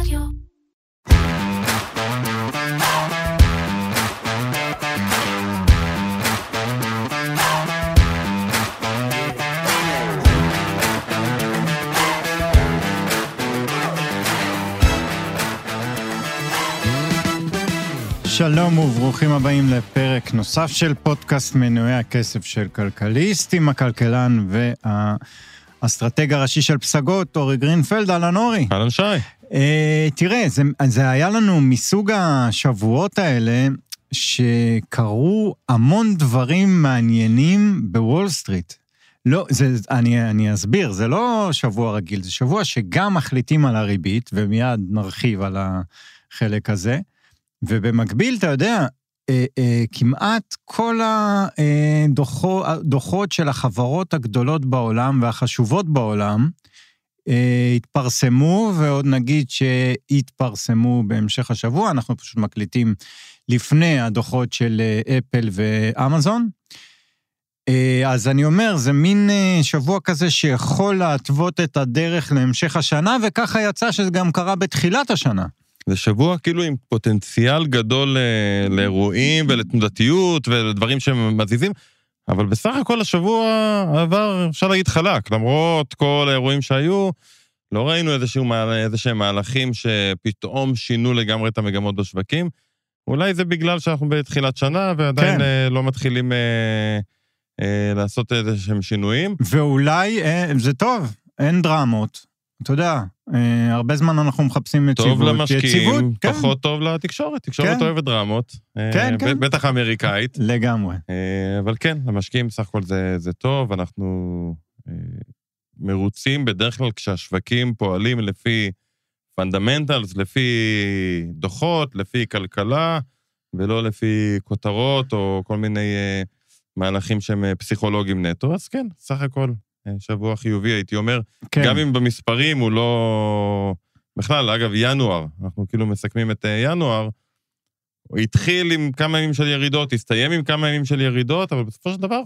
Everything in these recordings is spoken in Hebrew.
רדיו. שלום וברוכים הבאים לפרק נוסף של פודקאסט מנועי הכסף של כלכליסט עם הכלכלן והאסטרטג הראשי של פסגות, אורי גרינפלד, אהלן אורי. אהלן שי. אה, תראה, זה, זה היה לנו מסוג השבועות האלה, שקרו המון דברים מעניינים בוול סטריט. לא, זה, אני, אני אסביר, זה לא שבוע רגיל, זה שבוע שגם מחליטים על הריבית, ומיד נרחיב על החלק הזה, ובמקביל, אתה יודע, אה, אה, כמעט כל הדוחות של החברות הגדולות בעולם והחשובות בעולם התפרסמו, ועוד נגיד שהתפרסמו בהמשך השבוע, אנחנו פשוט מקליטים לפני הדוחות של אה, אפל ואמזון. אה, אז אני אומר, זה מין אה, שבוע כזה שיכול להתוות את הדרך להמשך השנה, וככה יצא שזה גם קרה בתחילת השנה. זה שבוע כאילו עם פוטנציאל גדול אה, לאירועים ולתנודתיות ולדברים שמזיזים, אבל בסך הכל השבוע עבר, אפשר להגיד, חלק. למרות כל האירועים שהיו, לא ראינו איזה שהם מהלכים שפתאום שינו לגמרי את המגמות בשווקים. אולי זה בגלל שאנחנו בתחילת שנה ועדיין כן. לא מתחילים אה, אה, לעשות איזה שהם שינויים. ואולי אה, זה טוב, אין דרמות. אתה יודע, אה, הרבה זמן אנחנו מחפשים יציבות. טוב למשקיעים, כן. פחות טוב לתקשורת. תקשורת כן. אוהבת דרמות. אה, כן, אה, כן. בטח אמריקאית. לגמרי. אה, אבל כן, למשקיעים בסך הכל זה, זה טוב, אנחנו אה, מרוצים בדרך כלל כשהשווקים פועלים לפי fundamentals, לפי דוחות, לפי כלכלה, ולא לפי כותרות או כל מיני אה, מהלכים שהם אה, פסיכולוגיים נטו, אז כן, סך הכל שבוע חיובי, הייתי אומר. כן. גם אם במספרים הוא לא... בכלל, אגב, ינואר, אנחנו כאילו מסכמים את אה, ינואר, הוא התחיל עם כמה ימים של ירידות, הסתיים עם כמה ימים של ירידות, אבל בסופו של דבר,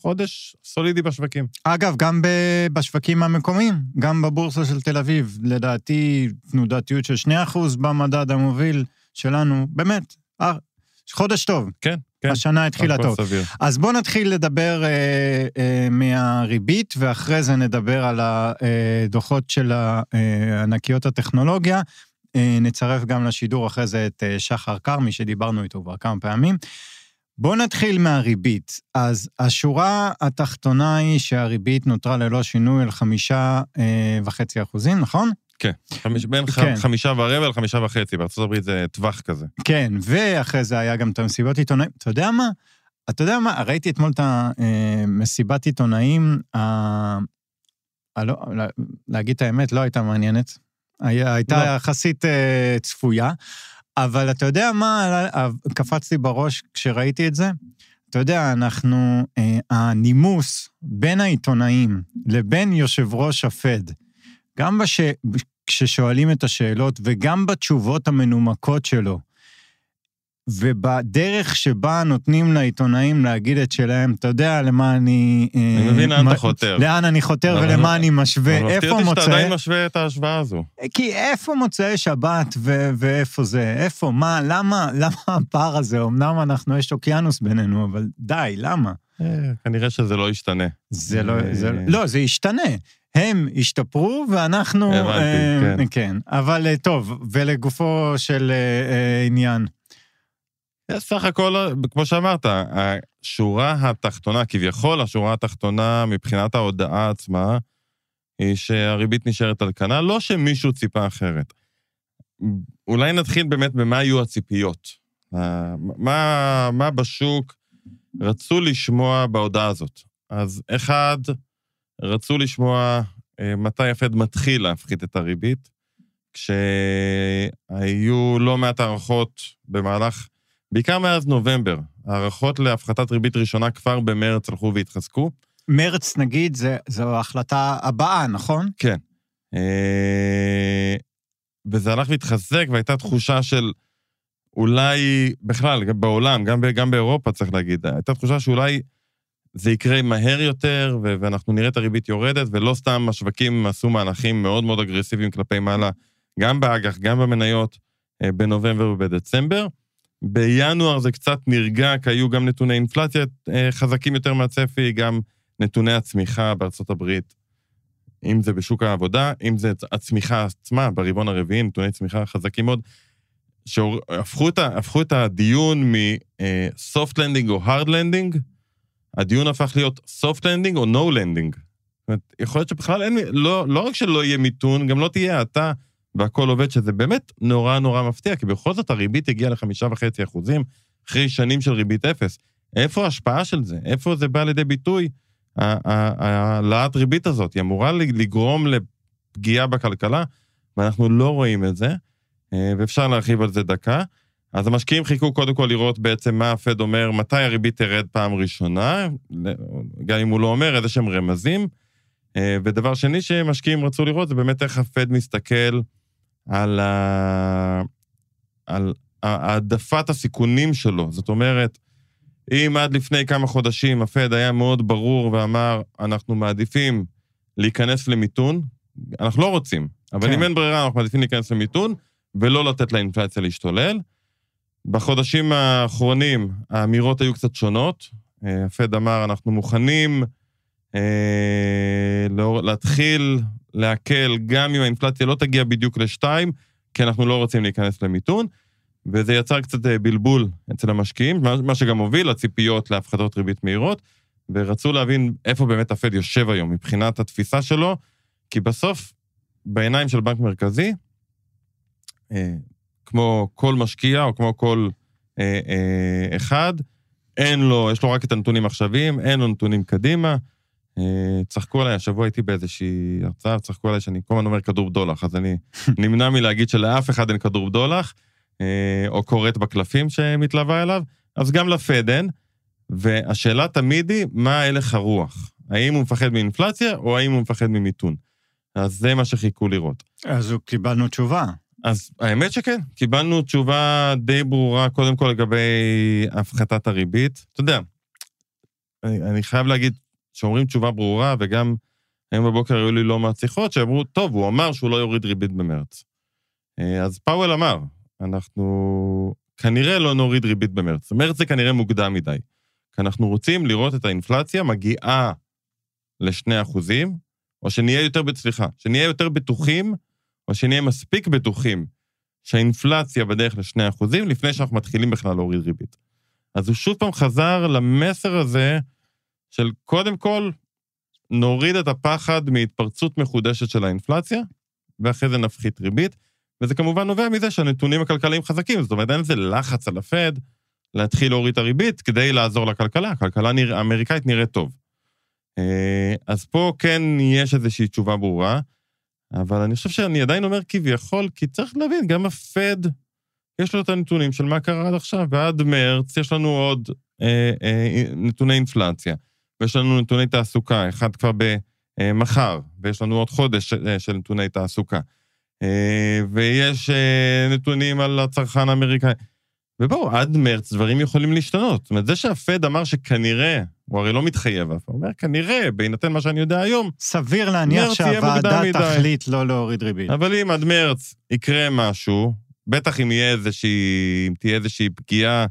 חודש סולידי בשווקים. אגב, גם בשווקים המקומיים, גם בבורסה של תל אביב, לדעתי תנודתיות של 2% במדד המוביל שלנו, באמת, אה, חודש טוב. כן, כן. השנה התחילה טוב. סביר. אז בואו נתחיל לדבר אה, אה, מהריבית, ואחרי זה נדבר על הדוחות של אה, ענקיות הטכנולוגיה. אה, נצרף גם לשידור אחרי זה את אה, שחר כרמי, שדיברנו איתו כבר כמה פעמים. בואו נתחיל מהריבית. אז השורה התחתונה היא שהריבית נותרה ללא שינוי על חמישה אה, וחצי אחוזים, נכון? כן, חמיש, בין כן. חמישה ורבע לחמישה וחצי, בארה"ב זה טווח כזה. כן, ואחרי זה היה גם את המסיבות עיתונאים. אתה יודע מה? אתה יודע מה? ראיתי אתמול את המסיבת אה, עיתונאים, ה... הלא, להגיד את האמת, לא הייתה מעניינת. הייתה לא. יחסית אה, צפויה, אבל אתה יודע מה קפצתי בראש כשראיתי את זה? אתה יודע, אנחנו, הנימוס בין העיתונאים לבין יושב ראש הפד, גם בש... כששואלים את השאלות וגם בתשובות המנומקות שלו, ובדרך שבה נותנים לעיתונאים להגיד את שלהם, אתה יודע למה אני... אה, אני מבין לאן אתה חותר. לאן אני חותר ולמה אני משווה, איפה מוצאי... אבל מפתיע אותי שאתה עדיין משווה את ההשוואה הזו. כי איפה מוצאי שבת ואיפה זה? איפה? מה? למה? למה הפער הזה? אמנם אנחנו, יש אוקיינוס בינינו, אבל די, למה? אה, כנראה שזה לא ישתנה. זה לא, זה, לא, זה ישתנה. הם השתפרו ואנחנו... הבנתי, אה, כן. כן. אבל אה, טוב, ולגופו של אה, אה, עניין. סך הכל, כמו שאמרת, השורה התחתונה, כביכול השורה התחתונה מבחינת ההודעה עצמה, היא שהריבית נשארת על כנה, לא שמישהו ציפה אחרת. אולי נתחיל באמת במה היו הציפיות. מה, מה בשוק רצו לשמוע בהודעה הזאת. אז אחד, רצו לשמוע אה, מתי הפד מתחיל להפחית את הריבית, כשהיו לא מעט הערכות במהלך, בעיקר מאז נובמבר, הערכות להפחתת ריבית ראשונה כבר במרץ הלכו והתחזקו. מרץ, נגיד, זה, זו ההחלטה הבאה, נכון? כן. אה, וזה הלך והתחזק, והייתה תחושה של אולי, בכלל, בעולם, גם, גם באירופה, צריך להגיד, הייתה תחושה שאולי זה יקרה מהר יותר, ואנחנו נראה את הריבית יורדת, ולא סתם השווקים עשו מהלכים מאוד מאוד אגרסיביים כלפי מעלה, גם באג"ח, גם במניות, אה, בנובמבר ובדצמבר. בינואר זה קצת נרגע, כי היו גם נתוני אינפלציה אה, חזקים יותר מהצפי, גם נתוני הצמיחה בארצות הברית, אם זה בשוק העבודה, אם זה הצמיחה עצמה ברבעון הרביעי, נתוני צמיחה חזקים מאוד, שהפכו את, את הדיון מ-soft landing או hard landing, הדיון הפך להיות soft landing או no landing. זאת אומרת, יכול להיות שבכלל אין, לא, לא רק שלא יהיה מיתון, גם לא תהיה האטה והכל עובד, שזה באמת נורא נורא מפתיע, כי בכל זאת הריבית הגיעה לחמישה וחצי אחוזים אחרי שנים של ריבית אפס. איפה ההשפעה של זה? איפה זה בא לידי ביטוי, העלאת ריבית הזאת? היא אמורה לגרום לפגיעה בכלכלה, ואנחנו לא רואים את זה, אה, ואפשר להרחיב על זה דקה. אז המשקיעים חיכו קודם כל לראות בעצם מה הפד אומר, מתי הריבית תרד פעם ראשונה, גם אם הוא לא אומר, איזה שהם רמזים. אה, ודבר שני שמשקיעים רצו לראות זה באמת איך הפד מסתכל על, ה... על העדפת הסיכונים שלו. זאת אומרת, אם עד לפני כמה חודשים הפד היה מאוד ברור ואמר, אנחנו מעדיפים להיכנס למיתון, אנחנו לא רוצים, אבל כן. אם אין ברירה, אנחנו מעדיפים להיכנס למיתון ולא לתת לאינפלציה להשתולל. בחודשים האחרונים האמירות היו קצת שונות. אה, הפד אמר, אנחנו מוכנים אה, להתחיל להקל גם אם האינפלציה לא תגיע בדיוק לשתיים, כי אנחנו לא רוצים להיכנס למיתון, וזה יצר קצת אה, בלבול אצל המשקיעים, מה שגם הוביל לציפיות להפחתות ריבית מהירות, ורצו להבין איפה באמת הפד יושב היום מבחינת התפיסה שלו, כי בסוף, בעיניים של בנק מרכזי, כמו כל משקיע או כמו כל אה, אה, אחד, אין לו, יש לו רק את הנתונים עכשוויים, אין לו נתונים קדימה. אה, צחקו עליי, השבוע הייתי באיזושהי הרצאה, צחקו עליי שאני כל הזמן אומר כדור בדולח, אז אני נמנע מלהגיד שלאף אחד אין כדור בדולח, אה, או כורת בקלפים שמתלווה אליו, אז גם לפד אין, והשאלה תמיד היא, מה הלך הרוח? האם הוא מפחד מאינפלציה, או האם הוא מפחד ממיתון? אז זה מה שחיכו לראות. אז קיבלנו תשובה. אז האמת שכן, קיבלנו תשובה די ברורה, קודם כל לגבי הפחתת הריבית. אתה יודע, אני, אני חייב להגיד, שאומרים תשובה ברורה, וגם היום בבוקר היו לי לא מעט שיחות שאמרו, טוב, הוא אמר שהוא לא יוריד ריבית במרץ. אה, אז פאוול אמר, אנחנו כנראה לא נוריד ריבית במרץ. מרץ זה כנראה מוקדם מדי. כי אנחנו רוצים לראות את האינפלציה מגיעה לשני אחוזים, או שנהיה יותר, סליחה, שנהיה יותר בטוחים, או שנהיה מספיק בטוחים שהאינפלציה בדרך לשני אחוזים, לפני שאנחנו מתחילים בכלל להוריד ריבית. אז הוא שוב פעם חזר למסר הזה של קודם כל, נוריד את הפחד מהתפרצות מחודשת של האינפלציה, ואחרי זה נפחית ריבית, וזה כמובן נובע מזה שהנתונים הכלכליים חזקים, זאת אומרת, אין איזה לחץ על הפד להתחיל להוריד את הריבית כדי לעזור לכלכלה, הכלכלה האמריקאית נראית טוב. אה, אז פה כן יש איזושהי תשובה ברורה, אבל אני חושב שאני עדיין אומר כביכול, כי צריך להבין, גם הפד, יש לו את הנתונים של מה קרה עד עכשיו, ועד מרץ יש לנו עוד אה, אה, נתוני אינפלציה. ויש לנו נתוני תעסוקה, אחד כבר במחר, ויש לנו עוד חודש אה, של נתוני תעסוקה. אה, ויש אה, נתונים על הצרכן האמריקאי. ובואו, עד מרץ דברים יכולים להשתנות. זאת אומרת, זה שהפד אמר שכנראה, הוא הרי לא מתחייב אף, הוא אומר, כנראה, בהינתן מה שאני יודע היום, סביר להניח שהוועדה תחליט לא להוריד ריבית. אבל אם עד מרץ יקרה משהו, בטח אם יהיה איזושהי, אם תהיה איזושהי פגיעה,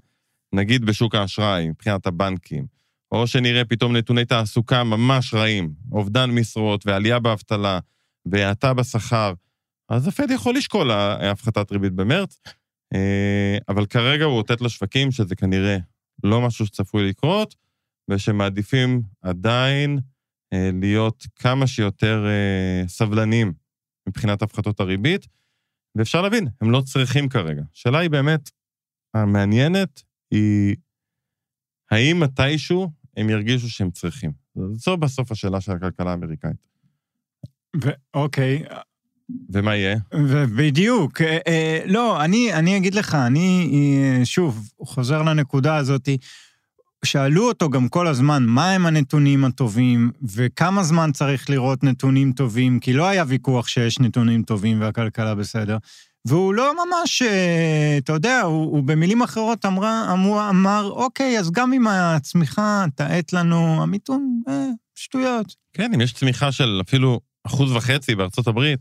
נגיד בשוק האשראי, מבחינת הבנקים, או שנראה פתאום נתוני תעסוקה ממש רעים, אובדן משרות ועלייה באבטלה והאטה בשכר, אז הפד יכול לשקול הפחתת ריבית במרץ, אה, אבל כרגע הוא אותת לשווקים שזה כנראה לא משהו שצפוי לקרות, ושמעדיפים עדיין אה, להיות כמה שיותר אה, סבלניים מבחינת הפחתות הריבית, ואפשר להבין, הם לא צריכים כרגע. השאלה היא באמת, המעניינת היא, האם מתישהו הם ירגישו שהם צריכים. זו בסוף השאלה של הכלכלה האמריקאית. אוקיי. ומה יהיה? בדיוק. אה, אה, לא, אני, אני אגיד לך, אני אה, שוב חוזר לנקודה הזאת. שאלו אותו גם כל הזמן, מה הם הנתונים הטובים, וכמה זמן צריך לראות נתונים טובים, כי לא היה ויכוח שיש נתונים טובים והכלכלה בסדר. והוא לא ממש, אה, אתה יודע, הוא, הוא במילים אחרות אמרה, אמר, אמר, אוקיי, אז גם אם הצמיחה תאט לנו, המיתון, אה, שטויות. כן, אם יש צמיחה של אפילו אחוז וחצי בארצות הברית,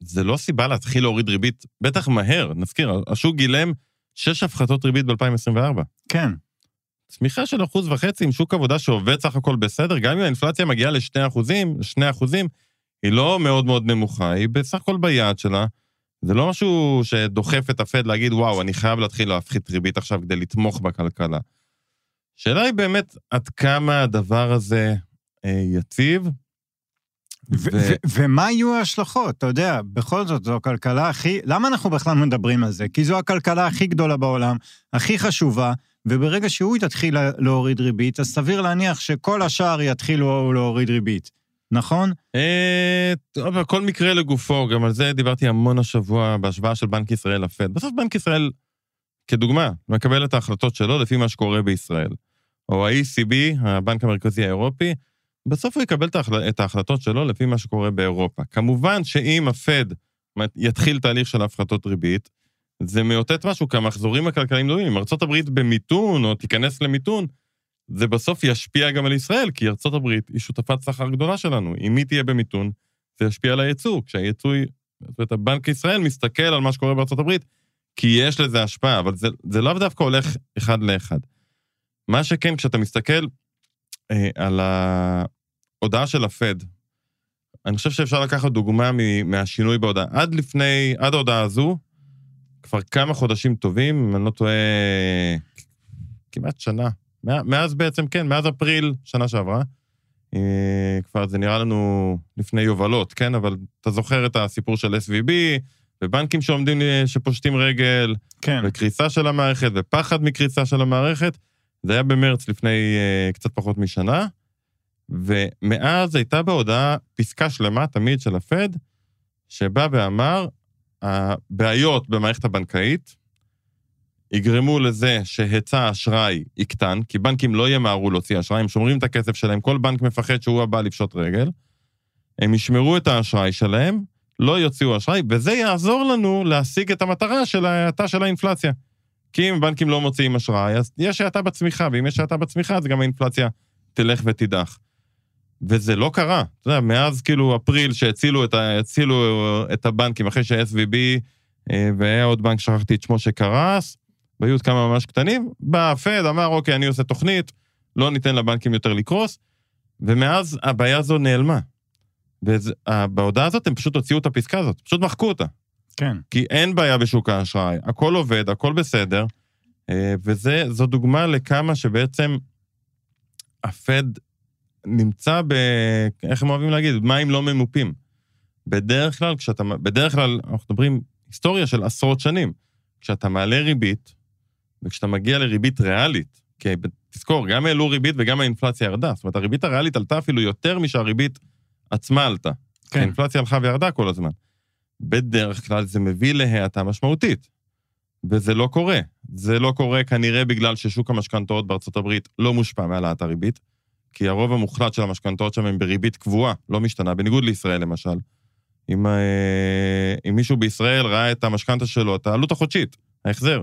זה לא סיבה להתחיל להוריד ריבית, בטח מהר, נזכיר, השוק גילם שש הפחתות ריבית ב-2024. כן. צמיחה של אחוז וחצי עם שוק עבודה שעובד סך הכל בסדר, גם אם האינפלציה מגיעה לשני אחוזים, שני אחוזים, היא לא מאוד מאוד נמוכה, היא בסך הכל ביעד שלה. זה לא משהו שדוחף את הפד להגיד, וואו, אני חייב להתחיל להפחית ריבית עכשיו כדי לתמוך בכלכלה. השאלה היא באמת עד כמה הדבר הזה אה, יציב. ו- ו- ומה יהיו ההשלכות? אתה יודע, בכל זאת, זו הכלכלה הכי... למה אנחנו בכלל מדברים על זה? כי זו הכלכלה הכי גדולה בעולם, הכי חשובה, וברגע שהוא תתחיל להוריד ריבית, אז סביר להניח שכל השאר יתחילו להוריד ריבית, נכון? אה, טוב, כל מקרה לגופו, גם על זה דיברתי המון השבוע בהשוואה של בנק ישראל לפד. בסוף בנק ישראל, כדוגמה, מקבל את ההחלטות שלו לפי מה שקורה בישראל. או ה-ECB, הבנק המרכזי האירופי, בסוף הוא יקבל את ההחלטות שלו לפי מה שקורה באירופה. כמובן שאם הפד יתחיל תהליך של הפחתות ריבית, זה מאותת משהו, כי המחזורים הכלכליים דומים. אם ארה"ב במיתון או תיכנס למיתון, זה בסוף ישפיע גם על ישראל, כי ארה"ב היא שותפת סחר גדולה שלנו. אם היא תהיה במיתון, זה ישפיע על היצוא. כשהיצוא, זאת אומרת, הבנק ישראל מסתכל על מה שקורה בארה"ב, כי יש לזה השפעה, אבל זה, זה לאו דווקא הולך אחד לאחד. מה שכן, כשאתה מסתכל אה, על ההודעה של הפד, אני חושב שאפשר לקחת דוגמה מהשינוי בהודעה. עד לפני, עד ההודעה הזו, כבר כמה חודשים טובים, אם אני לא טועה, כמעט שנה. מאז בעצם, כן, מאז אפריל שנה שעברה. אה, כבר זה נראה לנו לפני יובלות, כן? אבל אתה זוכר את הסיפור של SVB, ובנקים שעומדים, שפושטים רגל, כן. וקריסה של המערכת, ופחד מקריסה של המערכת. זה היה במרץ לפני uh, קצת פחות משנה, ומאז הייתה בהודעה פסקה שלמה תמיד של הפד, שבא ואמר, הבעיות במערכת הבנקאית יגרמו לזה שהיצע האשראי יקטן, כי בנקים לא ימהרו להוציא אשראי, הם שומרים את הכסף שלהם, כל בנק מפחד שהוא הבא לפשוט רגל. הם ישמרו את האשראי שלהם, לא יוציאו אשראי, וזה יעזור לנו להשיג את המטרה של ההאטה של האינפלציה. כי אם בנקים לא מוציאים אשראי, אז יש האטה בצמיחה, ואם יש האטה בצמיחה, אז גם האינפלציה תלך ותידח. וזה לא קרה. אתה יודע, מאז כאילו אפריל שהצילו את, ה, את הבנקים, אחרי שה-SVB אה, והיה עוד בנק, שכחתי את שמו, שקרס, והיו עוד כמה ממש קטנים, בא הפד, אמר, אוקיי, אני עושה תוכנית, לא ניתן לבנקים יותר לקרוס, ומאז הבעיה הזו נעלמה. ובהודעה הזאת הם פשוט הוציאו את הפסקה הזאת, פשוט מחקו אותה. כן. כי אין בעיה בשוק האשראי, הכל עובד, הכל בסדר, אה, וזו דוגמה לכמה שבעצם הפד נמצא ב... איך הם אוהבים להגיד? מים לא ממופים. בדרך כלל, כשאתה... בדרך כלל, אנחנו מדברים היסטוריה של עשרות שנים. כשאתה מעלה ריבית, וכשאתה מגיע לריבית ריאלית, כי תזכור, גם העלו ריבית וגם האינפלציה ירדה. זאת אומרת, הריבית הריאלית עלתה אפילו יותר משהריבית עצמה עלתה. כן. האינפלציה הלכה וירדה כל הזמן. בדרך כלל זה מביא להאטה משמעותית, וזה לא קורה. זה לא קורה כנראה בגלל ששוק המשכנתאות בארצות הברית לא מושפע מהעלאת הריבית, כי הרוב המוחלט של המשכנתאות שם הם בריבית קבועה, לא משתנה, בניגוד לישראל למשל. אם, אה, אם מישהו בישראל ראה את המשכנתה שלו, את העלות החודשית, ההחזר,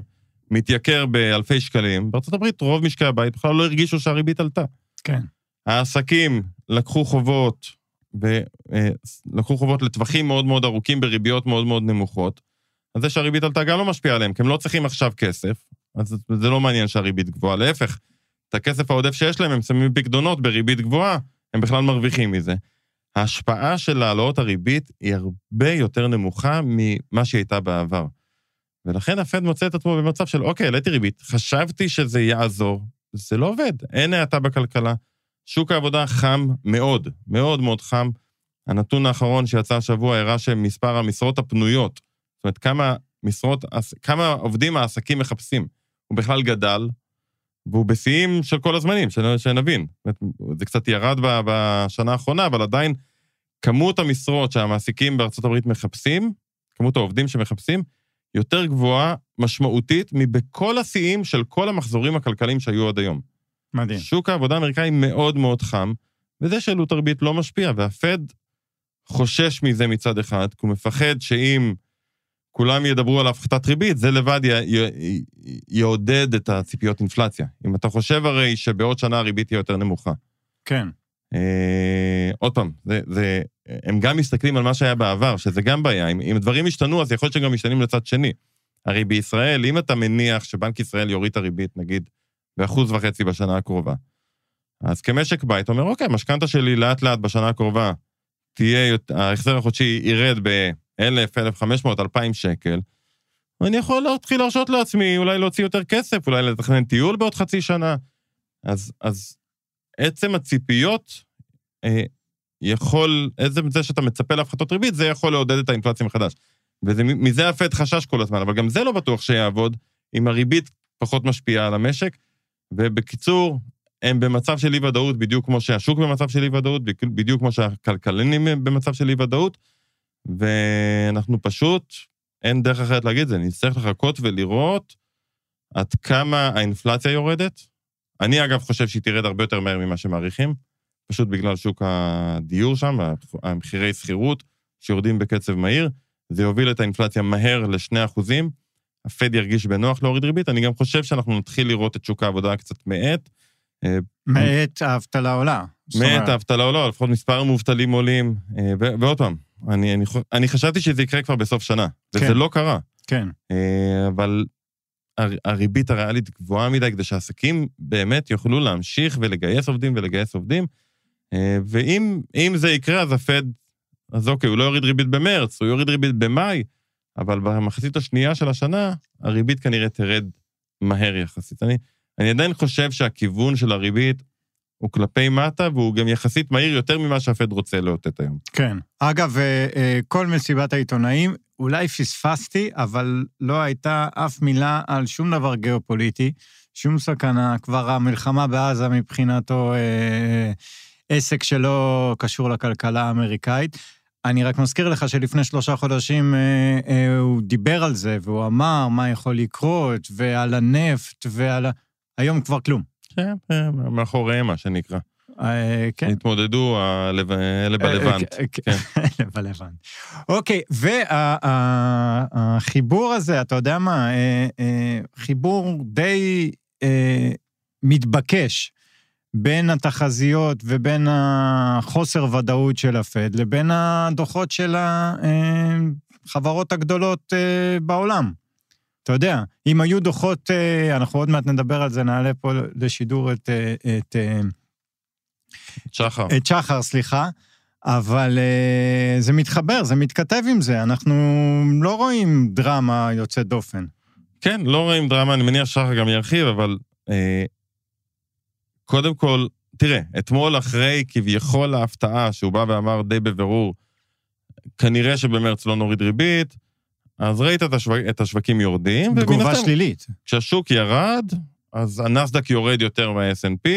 מתייקר באלפי שקלים, בארצות הברית רוב משקי הבית בכלל לא הרגישו שהריבית עלתה. כן. העסקים לקחו חובות ולקחו חובות לטווחים מאוד מאוד ארוכים בריביות מאוד מאוד נמוכות, אז זה שהריבית עלתה גם לא משפיע עליהם, כי הם לא צריכים עכשיו כסף, אז זה לא מעניין שהריבית גבוהה, להפך, את הכסף העודף שיש להם, הם שמים פקדונות בריבית גבוהה, הם בכלל מרוויחים מזה. ההשפעה של העלאות הריבית היא הרבה יותר נמוכה ממה שהיא הייתה בעבר. ולכן הפד מוצא את עצמו במצב של, אוקיי, העליתי ריבית, חשבתי שזה יעזור, זה לא עובד, אין האטה בכלכלה. שוק העבודה חם מאוד, מאוד מאוד חם. הנתון האחרון שיצא השבוע הראה שמספר המשרות הפנויות, זאת אומרת, כמה משרות, כמה עובדים העסקים מחפשים, הוא בכלל גדל, והוא בשיאים של כל הזמנים, שנבין. זה קצת ירד בשנה האחרונה, אבל עדיין כמות המשרות שהמעסיקים בארצות הברית מחפשים, כמות העובדים שמחפשים, יותר גבוהה משמעותית מבכל השיאים של כל המחזורים הכלכליים שהיו עד היום. מדהים. שוק העבודה האמריקאי מאוד מאוד חם, וזה שעלות הריבית לא משפיע, והפד חושש מזה מצד אחד, כי הוא מפחד שאם כולם ידברו על הפחתת ריבית, זה לבד י, י, יעודד את הציפיות אינפלציה. אם אתה חושב הרי שבעוד שנה הריבית תהיה יותר נמוכה. כן. אה, עוד פעם, זה, זה הם גם מסתכלים על מה שהיה בעבר, שזה גם בעיה. אם, אם דברים ישתנו, אז יכול להיות שגם משתנים לצד שני. הרי בישראל, אם אתה מניח שבנק ישראל יוריד את הריבית, נגיד, באחוז וחצי בשנה הקרובה, אז כמשק בית, אומר, אוקיי, משכנתה שלי לאט-לאט בשנה הקרובה, תהיה, ההחזר החודשי ירד ב-1,000, 1,500, 2,000 שקל, ואני יכול להתחיל להרשות לעצמי, אולי להוציא יותר כסף, אולי לתכנן טיול בעוד חצי שנה. אז, אז עצם הציפיות אה, יכול, עצם זה שאתה מצפה להפחתות ריבית, זה יכול לעודד את האינפלציה מחדש. ומזה הפד חשש כל הזמן, אבל גם זה לא בטוח שיעבוד, אם הריבית פחות משפיעה על המשק. ובקיצור, הם במצב של אי-ודאות, בדיוק כמו שהשוק במצב של אי-ודאות, בדיוק כמו שהכלכלנים במצב של אי-ודאות, ואנחנו פשוט, אין דרך אחרת להגיד את זה, נצטרך לחכות ולראות עד כמה האינפלציה יורדת. אני, אגב, חושב שהיא תרד הרבה יותר מהר ממה שמעריכים, פשוט בגלל שוק הדיור שם, המחירי שכירות, שיורדים בקצב מהיר, זה יוביל את האינפלציה מהר ל-2 אחוזים, הפד ירגיש בנוח להוריד ריבית, אני גם חושב שאנחנו נתחיל לראות את שוק העבודה קצת מאט. אה, מאט האבטלה עולה. מאט האבטלה עולה, לפחות מספר המובטלים עולים, אה, ועוד פעם, אני, אני, אני חשבתי שזה יקרה כבר בסוף שנה, כן. וזה לא קרה. כן. אה, אבל הריבית הריאלית גבוהה מדי כדי שעסקים באמת יוכלו להמשיך ולגייס עובדים ולגייס עובדים, ואם זה יקרה, אז הפד, אז אוקיי, הוא לא יוריד ריבית במרץ, הוא יוריד ריבית במאי, אבל במחצית השנייה של השנה, הריבית כנראה תרד מהר יחסית. אני, אני עדיין חושב שהכיוון של הריבית הוא כלפי מטה, והוא גם יחסית מהיר יותר ממה שהפד רוצה לאותת היום. כן. אגב, אה, אה, כל מסיבת העיתונאים, אולי פספסתי, אבל לא הייתה אף מילה על שום דבר גיאופוליטי, שום סכנה. כבר המלחמה בעזה מבחינתו אה, עסק שלא קשור לכלכלה האמריקאית. אני רק מזכיר לך שלפני שלושה חודשים אה, אה, הוא דיבר על זה, והוא אמר מה יכול לקרות, ועל הנפט, ועל. היום כבר כלום. כן, כן מאחוריהם, מה שנקרא. אה, כן. התמודדו אלה בלבנט. אלה כן. בלבנט. אוקיי, והחיבור הזה, אתה יודע מה, חיבור די מתבקש. בין התחזיות ובין החוסר ודאות של הפד לבין הדוחות של החברות הגדולות אה, בעולם. אתה יודע, אם היו דוחות, אה, אנחנו עוד מעט נדבר על זה, נעלה פה לשידור את... אה, את שחר. את שחר, סליחה. אבל זה מתחבר, זה מתכתב עם זה. אנחנו לא רואים דרמה יוצאת דופן. כן, לא רואים דרמה, אני מניח שחר גם ירחיב, אבל קודם כל, תראה, אתמול אחרי כביכול ההפתעה שהוא בא ואמר די בבירור, כנראה שבמרץ לא נוריד ריבית, אז ראית את, השו... את השווקים יורדים. תגובה שלילית. כשהשוק ירד, אז הנסדק יורד יותר מה snp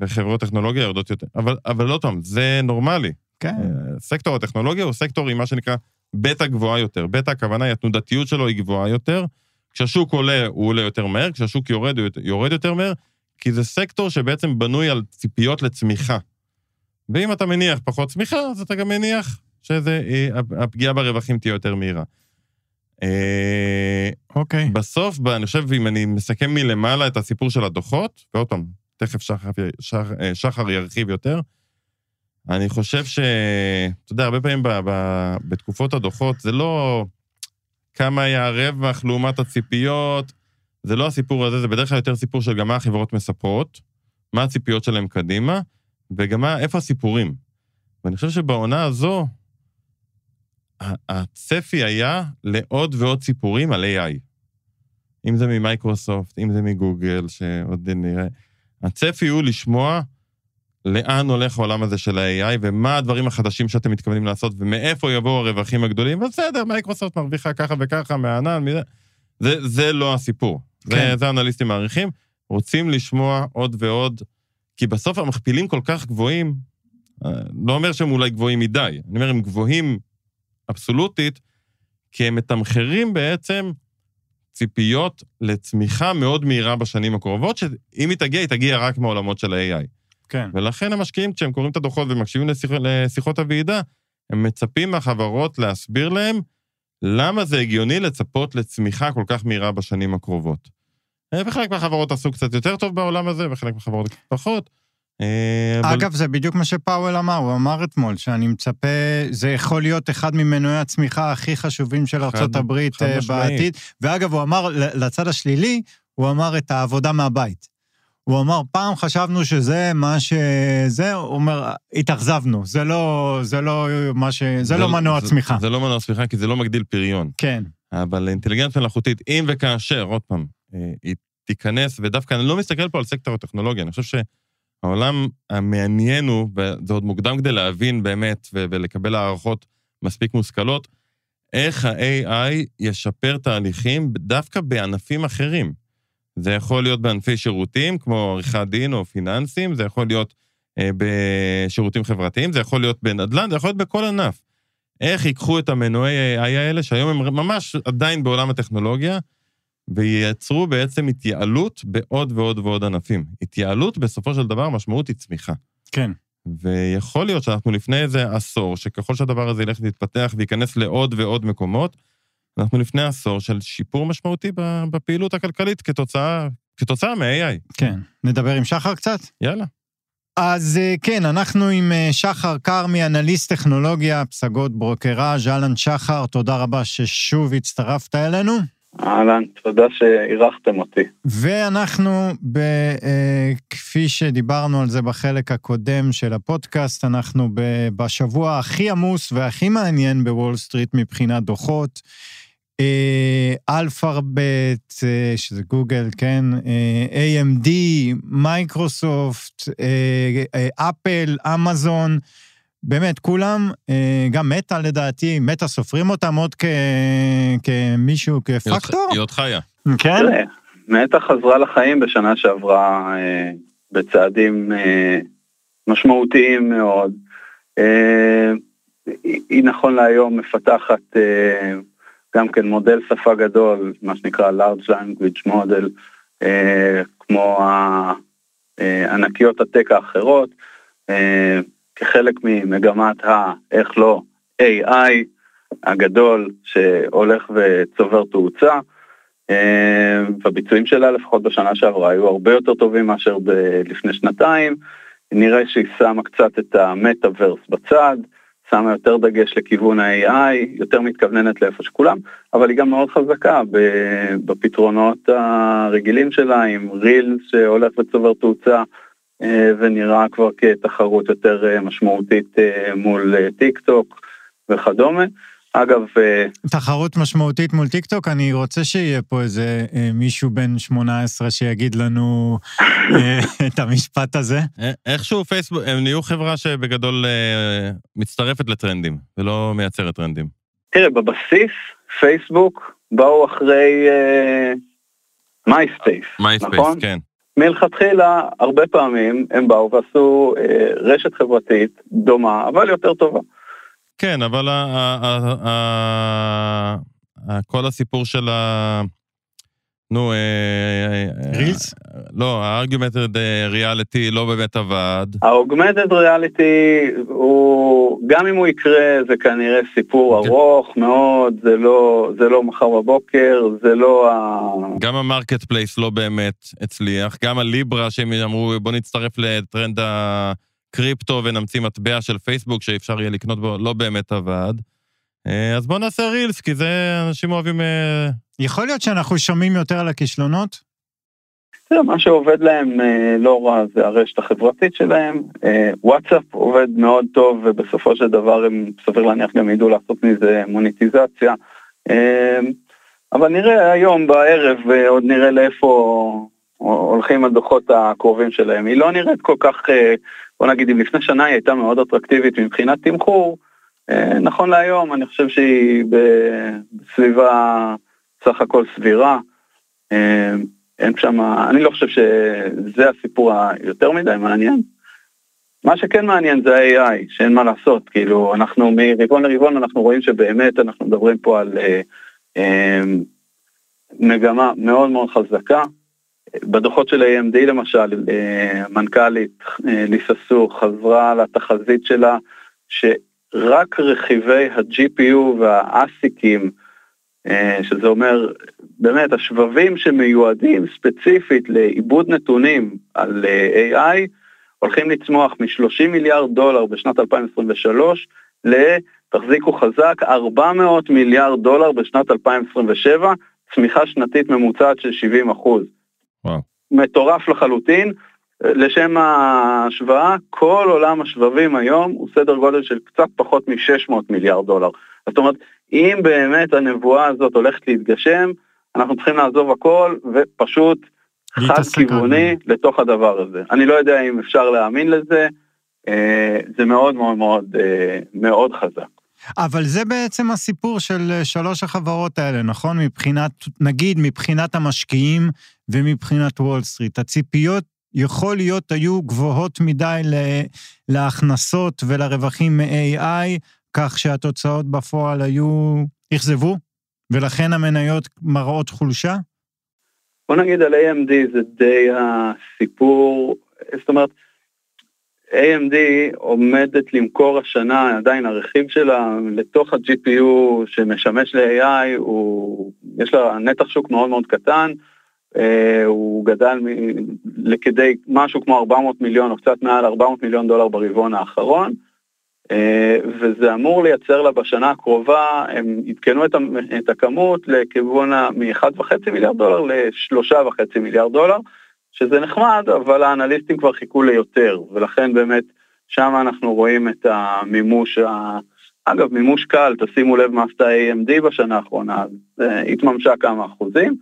וחברות טכנולוגיה יורדות יותר. אבל, אבל לא טוב, זה נורמלי. כן. אה, סקטור הטכנולוגיה הוא סקטור עם מה שנקרא בטא גבוהה יותר. בטא, הכוונה היא, התנודתיות שלו היא גבוהה יותר. כשהשוק עולה, הוא עולה יותר מהר, כשהשוק יורד, הוא יורד יותר מהר, כי זה סקטור שבעצם בנוי על ציפיות לצמיחה. ואם אתה מניח פחות צמיחה, אז אתה גם מניח שהפגיעה ברווחים תהיה יותר מהירה. אה, אוקיי. Okay. בסוף, אני חושב, אם אני מסכם מלמעלה את הסיפור של הדוחות, ועוד פעם, תכף שחר, שחר, אה, שחר ירחיב יותר, אני חושב ש... אתה יודע, הרבה פעמים ב, ב, בתקופות הדוחות, זה לא כמה היה הרווח לעומת הציפיות, זה לא הסיפור הזה, זה בדרך כלל יותר סיפור של גם מה החברות מספרות, מה הציפיות שלהם קדימה, וגם מה, איפה הסיפורים. ואני חושב שבעונה הזו, הצפי היה לעוד ועוד סיפורים על AI. אם זה ממייקרוסופט, אם זה מגוגל, שעוד נראה. הצפי הוא לשמוע לאן הולך העולם הזה של ה-AI, ומה הדברים החדשים שאתם מתכוונים לעשות, ומאיפה יבואו הרווחים הגדולים. בסדר, מייקרוסופט מרוויחה ככה וככה מהענן, מזה. זה, זה לא הסיפור. כן. זה אנליסטים מעריכים, רוצים לשמוע עוד ועוד, כי בסוף המכפילים כל כך גבוהים, אה, לא אומר שהם אולי גבוהים מדי, אני אומר, הם גבוהים אבסולוטית, כי הם מתמחרים בעצם ציפיות לצמיחה מאוד מהירה בשנים הקרובות, שאם היא תגיע, היא תגיע רק מהעולמות של ה-AI. כן. ולכן המשקיעים, כשהם קוראים את הדוחות ומקשיבים לשיח, לשיחות הוועידה, הם מצפים מהחברות להסביר להם למה זה הגיוני לצפות לצמיחה כל כך מהירה בשנים הקרובות. וחלק מהחברות עשו קצת יותר טוב בעולם הזה, וחלק מהחברות קצת פחות. אה, אבל- אגב, זה בדיוק מה שפאוול אמר, הוא אמר אתמול, שאני מצפה, זה יכול להיות אחד ממנועי הצמיחה הכי חשובים של חד אה. בעתיד. ואגב, הוא אמר, לצד השלילי, הוא אמר את העבודה מהבית. הוא אמר, פעם חשבנו שזה מה ש... זה, הוא אומר, התאכזבנו, זה לא, זה לא מה ש... זה לא מנוע זה- צמיחה. זה לא מנוע צמיחה, כי זה לא מגדיל פריון. כן, אבל אינטליגנציה מלאכותית, אם וכאשר, עוד פעם, אה, היא תיכנס, ודווקא אני לא מסתכל פה על סקטור הטכנולוגיה, אני חושב שהעולם המעניין הוא, וזה עוד מוקדם כדי להבין באמת ו- ולקבל הערכות מספיק מושכלות, איך ה-AI ישפר תהליכים דווקא בענפים אחרים. זה יכול להיות בענפי שירותים, כמו עריכת דין או פיננסים, זה יכול להיות אה, בשירותים חברתיים, זה יכול להיות בנדל"ן, זה יכול להיות בכל ענף. איך ייקחו את המנועי AI האלה, שהיום הם ממש עדיין בעולם הטכנולוגיה, וייצרו בעצם התייעלות בעוד ועוד ועוד ענפים. התייעלות, בסופו של דבר, המשמעות היא צמיחה. כן. ויכול להיות שאנחנו לפני איזה עשור, שככל שהדבר הזה ילך ויתפתח וייכנס לעוד ועוד מקומות, אנחנו לפני עשור של שיפור משמעותי בפעילות הכלכלית כתוצאה, כתוצאה מ-AI. כן. נדבר עם שחר קצת? יאללה. אז אה, כן, אנחנו עם אה, שחר כרמי, אנליסט טכנולוגיה, פסגות ברוקראז', אהלן שחר, תודה רבה ששוב הצטרפת אלינו. אהלן, תודה שאירחתם אותי. ואנחנו, ב, אה, כפי שדיברנו על זה בחלק הקודם של הפודקאסט, אנחנו ב, בשבוע הכי עמוס והכי מעניין בוול סטריט מבחינת דוחות. אה, אלפרבט, אה, שזה גוגל, כן, אה, AMD, מייקרוסופט, אפל, אמזון, באמת, כולם, אה, גם מטא לדעתי, מטא סופרים אותם עוד כ, כמישהו, כפקטור? היא עוד חיה. כן? מטא חזרה לחיים בשנה שעברה אה, בצעדים אה, משמעותיים מאוד. אה, היא, היא נכון להיום מפתחת אה, גם כן מודל שפה גדול, מה שנקרא large language model, אה, כמו אה, ענקיות הטק האחרות, אה, כחלק ממגמת ה, איך לא, AI הגדול שהולך וצובר תאוצה. אה, והביצועים שלה לפחות בשנה שעברה היו הרבה יותר טובים מאשר ב- לפני שנתיים. נראה שהיא שמה קצת את המטאוורס בצד, שמה יותר דגש לכיוון ה-AI, יותר מתכווננת לאיפה שכולם, אבל היא גם מאוד חזקה בפתרונות הרגילים שלה, עם Reels שהולך וצובר תאוצה, ונראה כבר כתחרות יותר אה, משמעותית אה, מול אה, טיק טוק וכדומה. אגב, אה, תחרות משמעותית מול טיקטוק, אני רוצה שיהיה פה איזה אה, מישהו בן 18 שיגיד לנו אה, את המשפט הזה. איכשהו פייסבוק, הם נהיו חברה שבגדול אה, מצטרפת לטרנדים, ולא מייצרת טרנדים. תראה, בבסיס, פייסבוק באו אחרי מייספייס, מייספייס, נכון? כן. מלכתחילה, הרבה פעמים הם באו ועשו אה, רשת חברתית דומה, אבל יותר טובה. כן, אבל כל הסיפור של ה... נו, אה, אה, Reels? לא, ה-augmented reality לא באמת עבד. ה-augmented reality הוא, גם אם הוא יקרה, זה כנראה סיפור כן. ארוך מאוד, זה לא, זה לא מחר בבוקר, זה לא ה... גם ה-Marketplace לא באמת הצליח, גם הליברה שהם אמרו בוא נצטרף לטרנד הקריפטו ונמציא מטבע של פייסבוק שאפשר יהיה לקנות בו, לא באמת עבד. אה, אז בוא נעשה רילס, כי זה אנשים אוהבים... אה, יכול להיות שאנחנו שומעים יותר על הכישלונות? תראה, מה שעובד להם אה, לא רע זה הרשת החברתית שלהם. וואטסאפ עובד מאוד טוב ובסופו של דבר הם סביר להניח גם ידעו לעשות מזה מוניטיזציה. אבל נראה היום בערב ועוד נראה לאיפה הולכים הדוחות הקרובים שלהם. היא לא נראית כל כך, בוא נגיד אם לפני שנה היא הייתה מאוד אטרקטיבית מבחינת תמחור, נכון להיום אני חושב שהיא בסביבה סך הכל סבירה. אה, אין שם, אני לא חושב שזה הסיפור היותר מדי מעניין. מה שכן מעניין זה ה-AI, שאין מה לעשות, כאילו אנחנו מרבעון לרבעון אנחנו רואים שבאמת אנחנו מדברים פה על אה, אה, מגמה מאוד מאוד חזקה. בדוחות של AMD למשל, אה, מנכ"לית אה, ליסה סור חזרה לתחזית שלה שרק רכיבי ה-GPU וה-ASICים, אה, שזה אומר באמת השבבים שמיועדים ספציפית לעיבוד נתונים על אה, AI הולכים לצמוח מ-30 מיליארד דולר בשנת 2023 ל... תחזיקו חזק, 400 מיליארד דולר בשנת 2027, צמיחה שנתית ממוצעת של 70 אחוז. וואו. מטורף לחלוטין. לשם ההשוואה, כל עולם השבבים היום הוא סדר גודל של קצת פחות מ-600 מיליארד דולר. זאת אומרת, אם באמת הנבואה הזאת הולכת להתגשם, אנחנו צריכים לעזוב הכל ופשוט חד כיווני לתוך הדבר הזה. אני לא יודע אם אפשר להאמין לזה, אה, זה מאוד מאוד מאוד אה, מאוד חזק. אבל זה בעצם הסיפור של שלוש החברות האלה, נכון? מבחינת, נגיד, מבחינת המשקיעים ומבחינת וול סטריט. הציפיות יכול להיות היו גבוהות מדי להכנסות ולרווחים מ-AI, כך שהתוצאות בפועל היו, אכזבו, ולכן המניות מראות חולשה? בוא נגיד על AMD זה די הסיפור, זאת אומרת, AMD עומדת למכור השנה, עדיין הרכיב שלה לתוך ה-GPU שמשמש ל-AI, הוא, יש לה נתח שוק מאוד מאוד קטן, הוא גדל לכדי משהו כמו 400 מיליון או קצת מעל 400 מיליון דולר ברבעון האחרון, אה, וזה אמור לייצר לה בשנה הקרובה, הם עדכנו את, את הכמות לכיוון מ-1.5 מיליארד דולר ל-3.5 מיליארד דולר. שזה נחמד, אבל האנליסטים כבר חיכו ליותר, ולכן באמת שם אנחנו רואים את המימוש, ה... אגב, מימוש קל, תשימו לב מה עשתה AMD בשנה האחרונה, התממשה כמה אחוזים.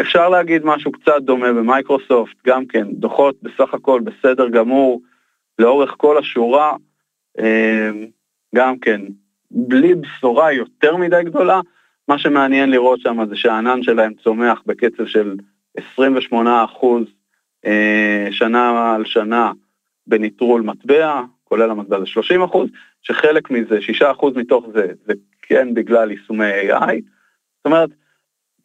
אפשר להגיד משהו קצת דומה במייקרוסופט, גם כן, דוחות בסך הכל בסדר גמור, לאורך כל השורה, אה, גם כן, בלי בשורה יותר מדי גדולה, מה שמעניין לראות שם זה שהענן שלהם צומח בקצב של 28 אחוז אה, שנה על שנה בניטרול מטבע, כולל המטבע זה 30 אחוז, שחלק מזה, 6 אחוז מתוך זה, זה כן בגלל יישומי AI. זאת אומרת,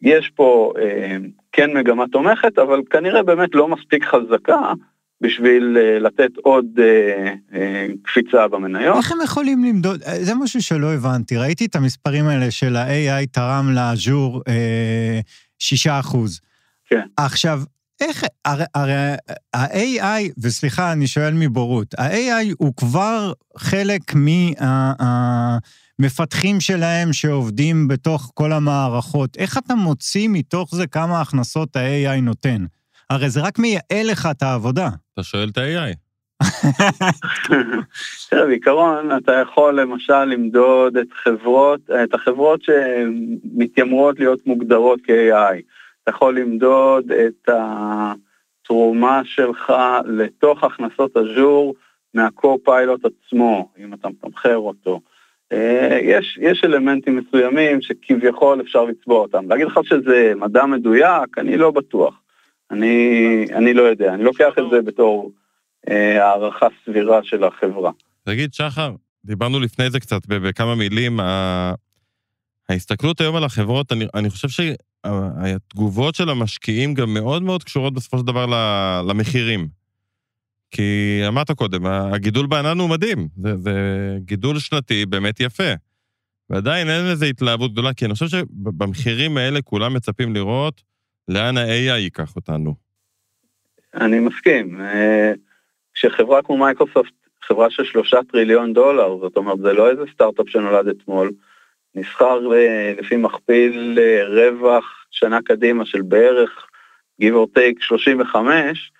יש פה אה, כן מגמה תומכת, אבל כנראה באמת לא מספיק חזקה בשביל אה, לתת עוד אה, אה, קפיצה במניות. איך הם יכולים למדוד? אה, זה משהו שלא הבנתי. ראיתי את המספרים האלה של ה-AI תרם לאז'ור אה, 6 אחוז. כן. עכשיו, איך, הרי, הרי ה-AI, וסליחה, אני שואל מבורות, ה-AI הוא כבר חלק מהמפתחים שלהם שעובדים בתוך כל המערכות. איך אתה מוציא מתוך זה כמה הכנסות ה-AI נותן? הרי זה רק מייעל לך את העבודה. אתה שואל את ה-AI. תראה, בעיקרון אתה יכול למשל למדוד את חברות, את החברות שמתיימרות להיות מוגדרות כ-AI. אתה יכול למדוד את התרומה שלך לתוך הכנסות אג'ור מהקו-פיילוט עצמו, אם אתה מתמחר אותו. אה, יש, יש אלמנטים מסוימים שכביכול אפשר לצבוע אותם. להגיד לך שזה מדע מדויק, אני לא בטוח. אני, אני לא יודע, אני לוקח את זה בתור אה, הערכה סבירה של החברה. תגיד, שחר, דיברנו לפני זה קצת בכמה מילים, ההסתכלות היום על החברות, אני, אני חושב שהתגובות של המשקיעים גם מאוד מאוד קשורות בסופו של דבר למחירים. כי אמרת קודם, הגידול בענן הוא מדהים, זה, זה גידול שנתי באמת יפה. ועדיין אין לזה התלהבות גדולה, כי אני חושב שבמחירים האלה כולם מצפים לראות לאן ה-AI ייקח אותנו. אני מסכים. אה, כשחברה כמו מייקרוסופט, חברה של שלושה טריליון דולר, זאת אומרת, זה לא איזה סטארט-אפ שנולד אתמול, נסחר אה, לפי מכפיל אה, רווח שנה קדימה של בערך give or take 35,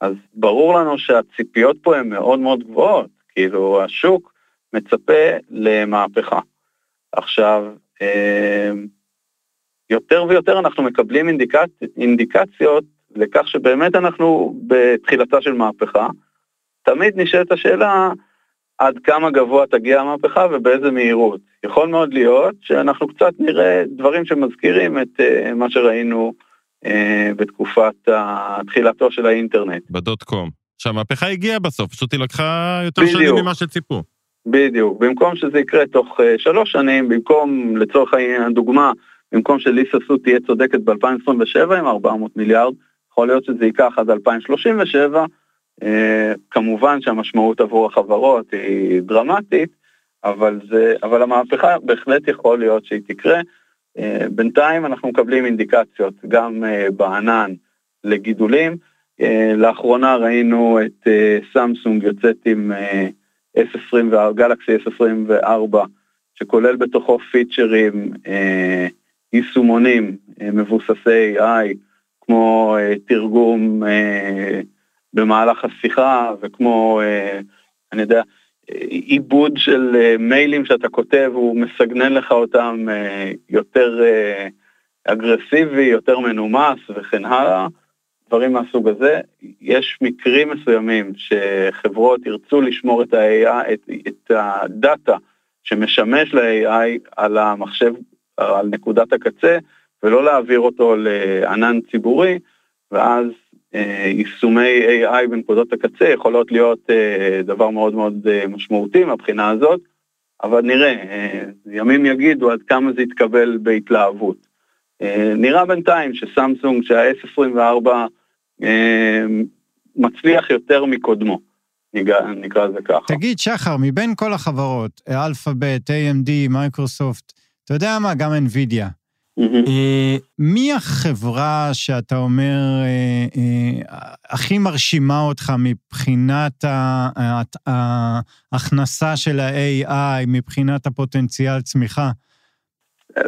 אז ברור לנו שהציפיות פה הן מאוד מאוד גבוהות, כאילו השוק מצפה למהפכה. עכשיו, אה, יותר ויותר אנחנו מקבלים אינדיקצ... אינדיקציות לכך שבאמת אנחנו בתחילתה של מהפכה. תמיד נשאלת השאלה, עד כמה גבוה תגיע המהפכה ובאיזה מהירות. יכול מאוד להיות שאנחנו קצת נראה דברים שמזכירים את uh, מה שראינו בתקופת תחילתו של האינטרנט. בדוט קום. שהמהפכה הגיעה בסוף, פשוט היא לקחה יותר בדיוק. שנים ממה שציפו. בדיוק. במקום שזה יקרה תוך uh, שלוש שנים, במקום, לצורך הדוגמה, במקום שליסה סו תהיה צודקת ב-2027 עם 400 מיליארד, יכול להיות שזה ייקח עד 2037, אה, כמובן שהמשמעות עבור החברות היא דרמטית, אבל, זה, אבל המהפכה בהחלט יכול להיות שהיא תקרה. אה, בינתיים אנחנו מקבלים אינדיקציות גם אה, בענן לגידולים. לאחרונה ראינו את סמסונג יוצאת עם S24, גלקסי S24, שכולל בתוכו פיצ'רים, יישומונים מבוססי AI, כמו תרגום במהלך השיחה וכמו, אני יודע, עיבוד של אה, מיילים שאתה כותב, הוא מסגנן לך אותם אה, יותר אה, אגרסיבי, יותר מנומס וכן הלאה, דברים מהסוג הזה. יש מקרים מסוימים שחברות ירצו לשמור את, ה-AI, את, את הדאטה שמשמש ל-AI על המחשב, על נקודת הקצה, ולא להעביר אותו לענן ציבורי, ואז יישומי AI בנקודות הקצה יכולות להיות אה, דבר מאוד מאוד אה, משמעותי מהבחינה הזאת, אבל נראה, ימים יגידו עד כמה זה יתקבל בהתלהבות. נראה בינתיים שסמסונג, שה-S24 מצליח יותר מקודמו, נקרא לזה ככה. תגיד, שחר, מבין כל החברות, אלפאבית, AMD, מייקרוסופט, אתה יודע מה, גם NVIDIA, אה, מי החברה שאתה אומר אה, אה, הכי מרשימה אותך מבחינת ההכנסה של ה-AI, מבחינת הפוטנציאל צמיחה?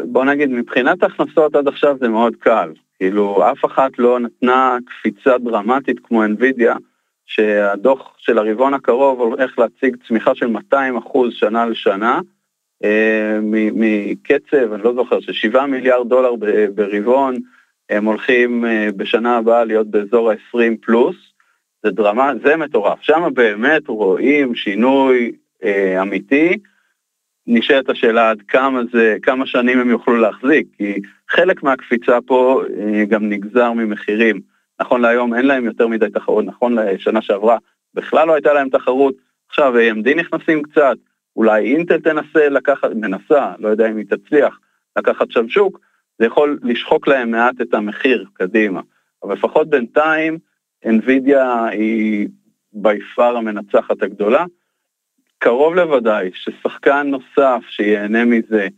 בוא נגיד, מבחינת הכנסות עד עכשיו זה מאוד קל. כאילו, אף אחת לא נתנה קפיצה דרמטית כמו NVIDIA, שהדוח של הרבעון הקרוב הולך להציג צמיחה של 200 אחוז שנה לשנה, אה, מקצב, אני לא זוכר, של 7 מיליארד דולר ברבעון, הם הולכים אה, בשנה הבאה להיות באזור ה-20 פלוס, זה דרמה, זה מטורף. שם באמת רואים שינוי אה, אמיתי. נשאלת השאלה עד כמה זה, כמה שנים הם יוכלו להחזיק, כי חלק מהקפיצה פה אה, גם נגזר ממחירים. נכון להיום אין להם יותר מדי תחרות, נכון לשנה שעברה בכלל לא הייתה להם תחרות, עכשיו AMD נכנסים קצת, אולי אינטל תנסה לקחת, מנסה, לא יודע אם היא תצליח, לקחת שם שוק, זה יכול לשחוק להם מעט את המחיר קדימה. אבל לפחות בינתיים, NVIDIA היא בי פאר המנצחת הגדולה. קרוב לוודאי ששחקן נוסף שיהנה מזה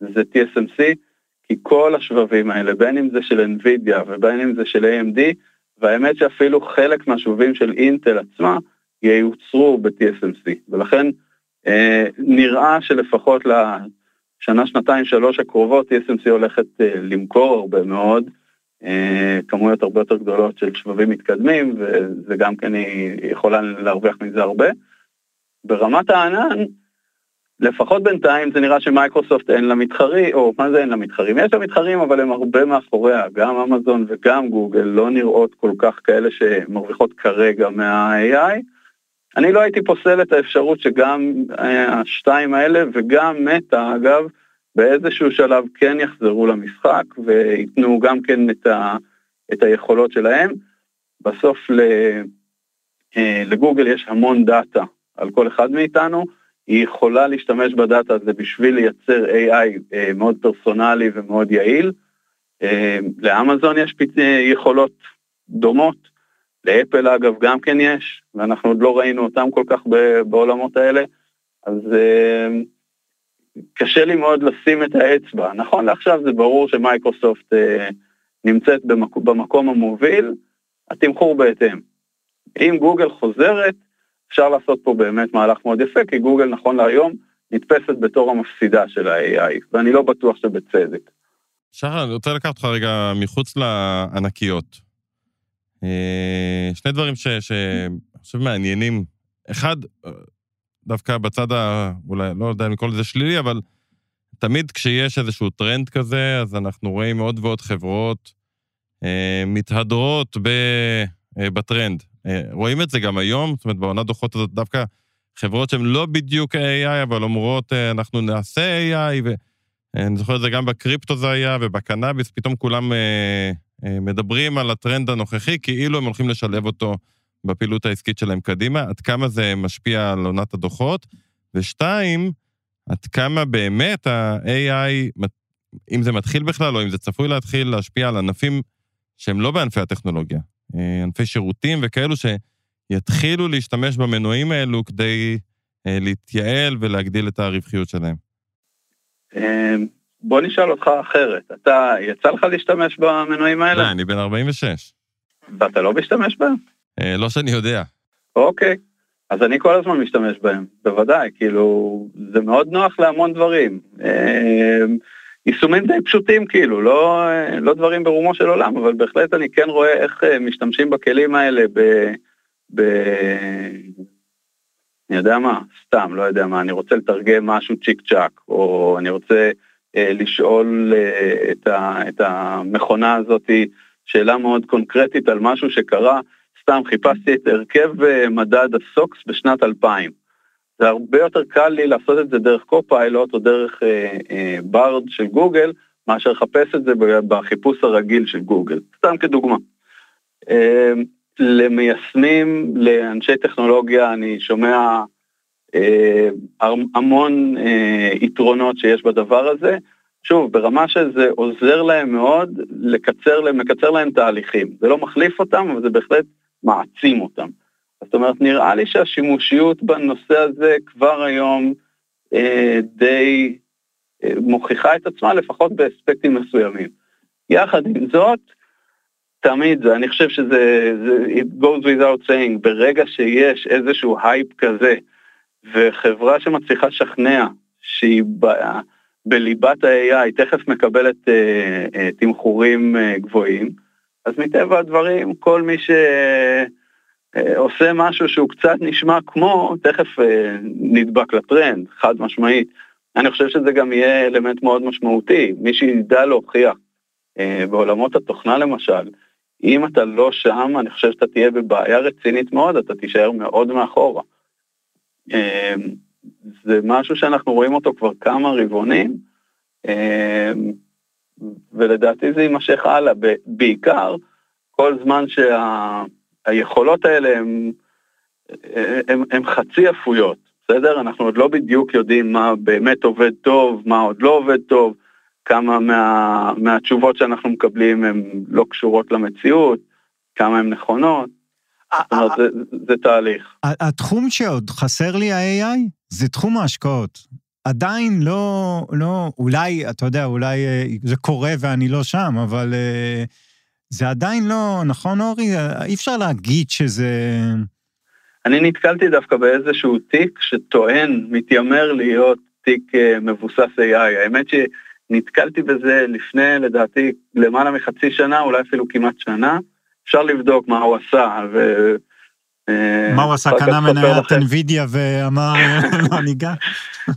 זה TSMC, כי כל השבבים האלה, בין אם זה של NVIDIA ובין אם זה של AMD, והאמת שאפילו חלק מהשבבים של אינטל עצמה, ייוצרו ב-TSMC, ולכן נראה שלפחות לשנה, שנתיים, שלוש הקרובות TSMC הולכת אה, למכור הרבה מאוד, אה, כמויות הרבה יותר גדולות של שבבים מתקדמים, וזה גם כן היא יכולה להרוויח מזה הרבה. ברמת הענן, לפחות בינתיים זה נראה שמייקרוסופט אין לה מתחרים, או מה זה אין לה מתחרים? יש לה מתחרים אבל הם הרבה מאחוריה, גם אמזון וגם גוגל לא נראות כל כך כאלה שמרוויחות כרגע מה-AI. אני לא הייתי פוסל את האפשרות שגם אה, השתיים האלה וגם מטא, אגב, באיזשהו שלב כן יחזרו למשחק וייתנו גם כן את, ה, את היכולות שלהם. בסוף אה, לגוגל יש המון דאטה על כל אחד מאיתנו, היא יכולה להשתמש בדאטה הזה בשביל לייצר AI אה, מאוד פרסונלי ומאוד יעיל. לאמזון יש יכולות דומות, לאפל אגב גם כן יש, ואנחנו עוד לא ראינו אותם כל כך בעולמות האלה, אז אה, קשה לי מאוד לשים את האצבע. נכון לעכשיו זה ברור שמייקרוסופט אה, נמצאת במקום, במקום המוביל, התמחור בהתאם. אם גוגל חוזרת, אפשר לעשות פה באמת מהלך מאוד יפה, כי גוגל נכון להיום נתפסת בתור המפסידה של ה-AI, ואני לא בטוח שבצדק. שחר, אני רוצה לקחת אותך רגע מחוץ לענקיות. אה, שני דברים שאני חושב מעניינים. אחד, דווקא בצד ה... אולי, לא יודע אם לקרוא לזה שלילי, אבל תמיד כשיש איזשהו טרנד כזה, אז אנחנו רואים עוד ועוד חברות אה, מתהדרות ב, אה, בטרנד. אה, רואים את זה גם היום, זאת אומרת, בעונת דוחות הזאת דווקא חברות שהן לא בדיוק AI, אבל אומרות, אה, אנחנו נעשה AI, ואני זוכר את זה גם בקריפטו זה היה, ובקנאביס, פתאום כולם... אה, אה, מדברים על הטרנד הנוכחי כאילו הם הולכים לשלב אותו בפעילות העסקית שלהם קדימה, עד כמה זה משפיע על עונת הדוחות, ושתיים, עד כמה באמת ה-AI, אם זה מתחיל בכלל או אם זה צפוי להתחיל להשפיע על ענפים שהם לא בענפי הטכנולוגיה, אה, ענפי שירותים וכאלו שיתחילו להשתמש במנועים האלו כדי אה, להתייעל ולהגדיל את הרווחיות שלהם. בוא נשאל אותך אחרת, אתה, יצא לך להשתמש במנועים האלה? לא, אני בן 46. ואתה לא משתמש בהם? אה, לא שאני יודע. אוקיי. אז אני כל הזמן משתמש בהם, בוודאי, כאילו, זה מאוד נוח להמון דברים. אה, יישומים די פשוטים כאילו, לא, לא דברים ברומו של עולם, אבל בהחלט אני כן רואה איך אה, משתמשים בכלים האלה ב... ב... אני יודע מה, סתם, לא יודע מה, אני רוצה לתרגם משהו צ'יק צ'אק, או אני רוצה אה, לשאול אה, את, ה, את המכונה הזאת שאלה מאוד קונקרטית על משהו שקרה, סתם חיפשתי את הרכב אה, מדד הסוקס בשנת 2000. זה הרבה יותר קל לי לעשות את זה דרך קו-פיילוט או דרך אה, אה, ברד של גוגל, מאשר לחפש את זה בחיפוש הרגיל של גוגל, סתם כדוגמה. אה, למיישמים, לאנשי טכנולוגיה, אני שומע אה, המון אה, יתרונות שיש בדבר הזה. שוב, ברמה שזה עוזר להם מאוד לקצר להם, מקצר להם תהליכים. זה לא מחליף אותם, אבל זה בהחלט מעצים אותם. זאת אומרת, נראה לי שהשימושיות בנושא הזה כבר היום אה, די אה, מוכיחה את עצמה, לפחות באספקטים מסוימים. יחד עם זאת, תמיד אני חושב שזה, זה, it goes without saying, ברגע שיש איזשהו הייפ כזה, וחברה שמצליחה לשכנע שהיא ב, בליבת ה-AI תכף מקבלת אה, אה, תמחורים אה, גבוהים, אז מטבע הדברים, כל מי ש... אה, משהו שהוא קצת נשמע כמו, תכף אה, נדבק לטרנד, חד משמעית. אני חושב שזה גם יהיה אלמנט מאוד משמעותי, מי שידע להוכיח אה, בעולמות התוכנה למשל, אם אתה לא שם, אני חושב שאתה תהיה בבעיה רצינית מאוד, אתה תישאר מאוד מאחורה. זה משהו שאנחנו רואים אותו כבר כמה רבעונים, ולדעתי זה יימשך הלאה, בעיקר כל זמן שה... היכולות האלה הן חצי אפויות, בסדר? אנחנו עוד לא בדיוק יודעים מה באמת עובד טוב, מה עוד לא עובד טוב, כמה מה, מהתשובות שאנחנו מקבלים הן לא קשורות למציאות, כמה הן נכונות. זאת אומרת, זה, זה תהליך. התחום שעוד חסר לי ה-AI זה תחום ההשקעות. עדיין לא, לא, אולי, אתה יודע, אולי אה, זה קורה ואני לא שם, אבל uh, זה עדיין לא, נכון אורי? אי אפשר להגיד שזה... אני נתקלתי דווקא באיזשהו תיק שטוען, מתיימר להיות תיק אה, מבוסס AI. האמת שנתקלתי בזה לפני, לדעתי, למעלה מחצי שנה, אולי אפילו כמעט שנה. אפשר לבדוק מה הוא עשה, ו... אה, מה הוא עשה? קנה מניית NVIDIA ואמר, לא ניגע?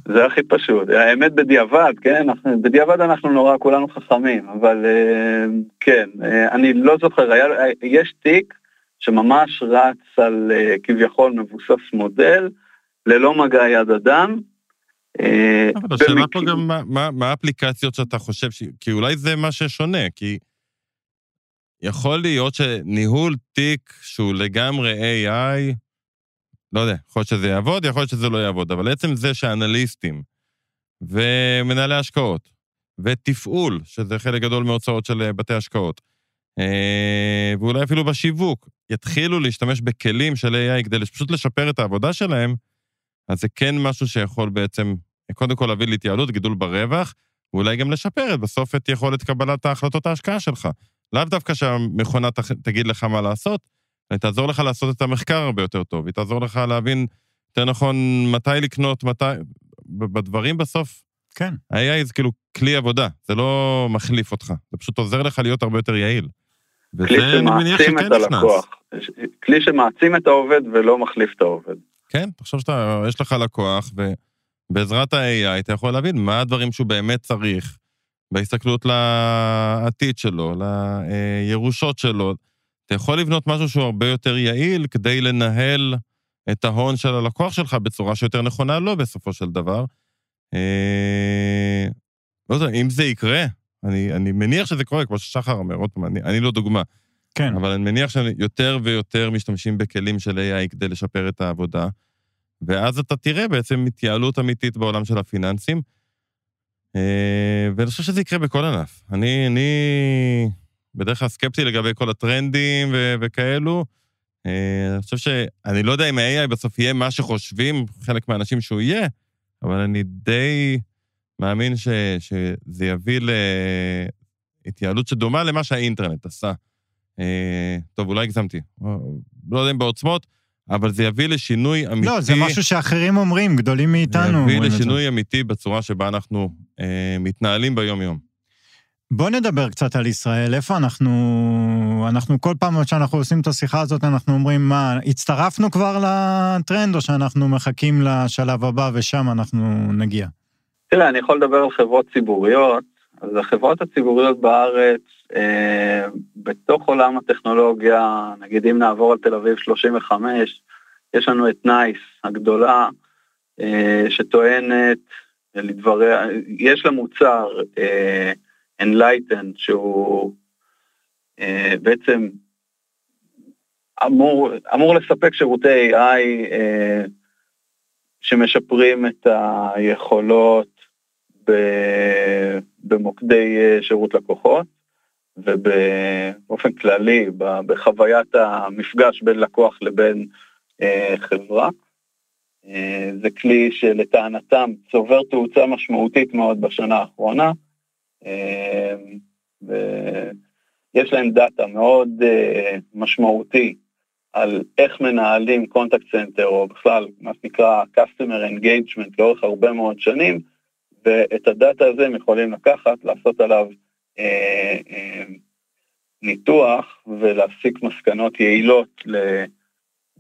זה הכי פשוט. האמת בדיעבד, כן? בדיעבד אנחנו נורא כולנו חכמים, אבל אה, כן, אה, אני לא זוכר, יש תיק שממש רץ על כביכול מבוסס מודל, ללא מגע יד אדם. אבל השאלה פה גם מה האפליקציות שאתה חושב, כי אולי זה מה ששונה, כי... יכול להיות שניהול תיק שהוא לגמרי AI, לא יודע, יכול להיות שזה יעבוד, יכול להיות שזה לא יעבוד, אבל עצם זה שאנליסטים ומנהלי השקעות ותפעול, שזה חלק גדול מהוצאות של אה, בתי השקעות, אה, ואולי אפילו בשיווק, יתחילו להשתמש בכלים של AI כדי פשוט לשפר את העבודה שלהם, אז זה כן משהו שיכול בעצם, קודם כל להביא להתייעלות, גידול ברווח, ואולי גם לשפר בסוף את יכולת קבלת ההחלטות ההשקעה שלך. לאו דווקא שהמכונה תגיד לך מה לעשות, היא תעזור לך לעשות את המחקר הרבה יותר טוב, היא תעזור לך להבין יותר נכון מתי לקנות, מתי... בדברים בסוף, כן. ה-AI זה כאילו כלי עבודה, זה לא מחליף אותך, זה פשוט עוזר לך להיות הרבה יותר יעיל. וזה אני מניח שכן נכנס. כלי שמעצים את העובד ולא מחליף את העובד. כן, תחשוב שיש לך לקוח, ובעזרת ה-AI אתה יכול להבין מה הדברים שהוא באמת צריך, בהסתכלות לעתיד שלו, לירושות שלו. אתה יכול לבנות משהו שהוא הרבה יותר יעיל כדי לנהל את ההון של הלקוח שלך בצורה שיותר נכונה לו בסופו של דבר. אה, לא יודע, אם זה יקרה, אני, אני מניח שזה קורה, כמו ששחר אומר, עוד פעם, אני, אני לא דוגמה. כן. אבל אני מניח שיותר ויותר משתמשים בכלים של AI כדי לשפר את העבודה, ואז אתה תראה בעצם התייעלות אמיתית בעולם של הפיננסים. אה, ואני חושב שזה יקרה בכל ענף. אני, אני בדרך כלל סקפטי לגבי כל הטרנדים ו- וכאלו. אה, אני חושב שאני לא יודע אם ה-AI בסוף יהיה מה שחושבים חלק מהאנשים שהוא יהיה, אבל אני די מאמין ש, שזה יביא להתייעלות שדומה למה שהאינטרנט עשה טוב, אולי הגזמתי, לא יודע אם בעוצמות, אבל זה יביא לשינוי אמיתי. לא, זה משהו שאחרים אומרים, גדולים מאיתנו זה. יביא לשינוי אמיתי בצורה שבה אנחנו אה, מתנהלים ביום-יום. בוא נדבר קצת על ישראל, איפה אנחנו... אנחנו כל פעם שאנחנו עושים את השיחה הזאת, אנחנו אומרים, מה, הצטרפנו כבר לטרנד, או שאנחנו מחכים לשלב הבא ושם אנחנו נגיע? תראה, אני יכול לדבר על חברות ציבוריות. אז החברות הציבוריות בארץ, אה, בתוך עולם הטכנולוגיה, נגיד אם נעבור על תל אביב 35, יש לנו את נייס הגדולה, אה, שטוענת לדבריה, יש לה מוצר, אה, Enlighten, שהוא אה, בעצם אמור, אמור לספק שירותי AI אה, שמשפרים את היכולות במוקדי אה, שירות לקוחות ובאופן כללי בחוויית המפגש בין לקוח לבין אה, חברה. אה, זה כלי שלטענתם צובר תאוצה משמעותית מאוד בשנה האחרונה. ויש להם דאטה מאוד משמעותי על איך מנהלים contact center, או בכלל מה שנקרא Customer Engagement לאורך הרבה מאוד שנים, ואת הדאטה הזה הם יכולים לקחת, לעשות עליו אה, אה, ניתוח ולהסיק מסקנות יעילות ל,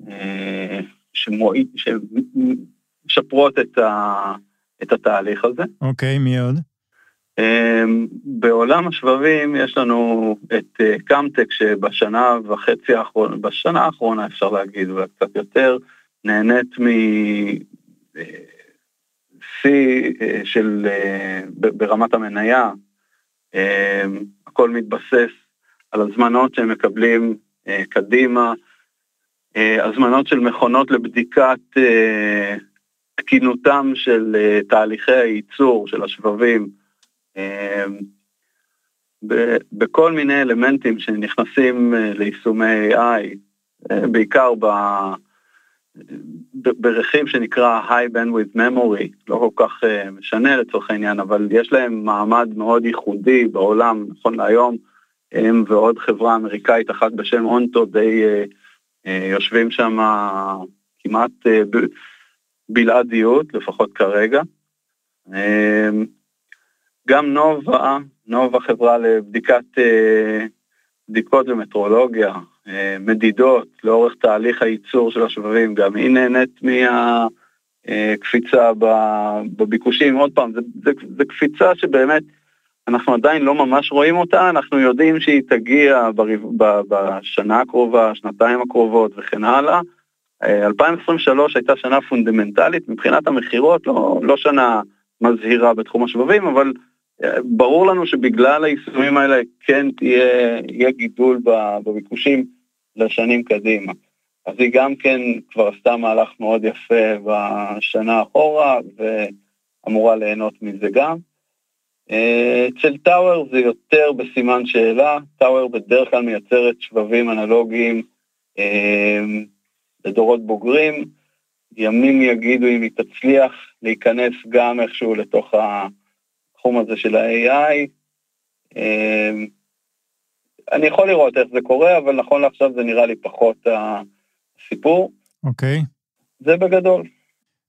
אה, שמועיד, שמשפרות את, ה, את התהליך הזה. אוקיי, okay, מי עוד? אה, בעולם השבבים יש לנו את אה, קמטק שבשנה וחצי האחרונה, בשנה האחרונה אפשר להגיד, וקצת יותר, נהנית מ... אה, שיא אה, של, אה, ברמת המניה, אה, הכל מתבסס על הזמנות שהם מקבלים קדימה, הזמנות של מכונות לבדיקת תקינותם של תהליכי הייצור של השבבים, בכל מיני אלמנטים שנכנסים ליישומי AI, בעיקר ב... ברכיב שנקרא High Bandwidth Memory, לא כל כך uh, משנה לצורך העניין, אבל יש להם מעמד מאוד ייחודי בעולם, נכון להיום, הם ועוד חברה אמריקאית אחת בשם אונטו די uh, uh, יושבים שם כמעט בלעדיות, לפחות כרגע. גם נובה, נובה חברה לבדיקת בדיקות ומטרולוגיה, אה, מדידות לאורך תהליך הייצור של השבבים, גם היא נהנית מהקפיצה בביקושים. עוד פעם, זו קפיצה שבאמת אנחנו עדיין לא ממש רואים אותה, אנחנו יודעים שהיא תגיע בשנה הקרובה, שנתיים הקרובות וכן הלאה. 2023 אה, הייתה שנה פונדמנטלית מבחינת המכירות, לא, לא שנה מזהירה בתחום השבבים, אבל ברור לנו שבגלל היישומים האלה כן תהיה, יהיה גידול בביקושים לשנים קדימה. אז היא גם כן כבר עשתה מהלך מאוד יפה בשנה אחורה ואמורה ליהנות מזה גם. אה, אצל טאוור זה יותר בסימן שאלה, טאוור בדרך כלל מייצרת שבבים אנלוגיים אה, לדורות בוגרים, ימים יגידו אם היא תצליח להיכנס גם איכשהו לתוך ה... התחום הזה של ה-AI. אמ, אני יכול לראות איך זה קורה, אבל נכון לעכשיו זה נראה לי פחות הסיפור. אוקיי. Okay. זה בגדול.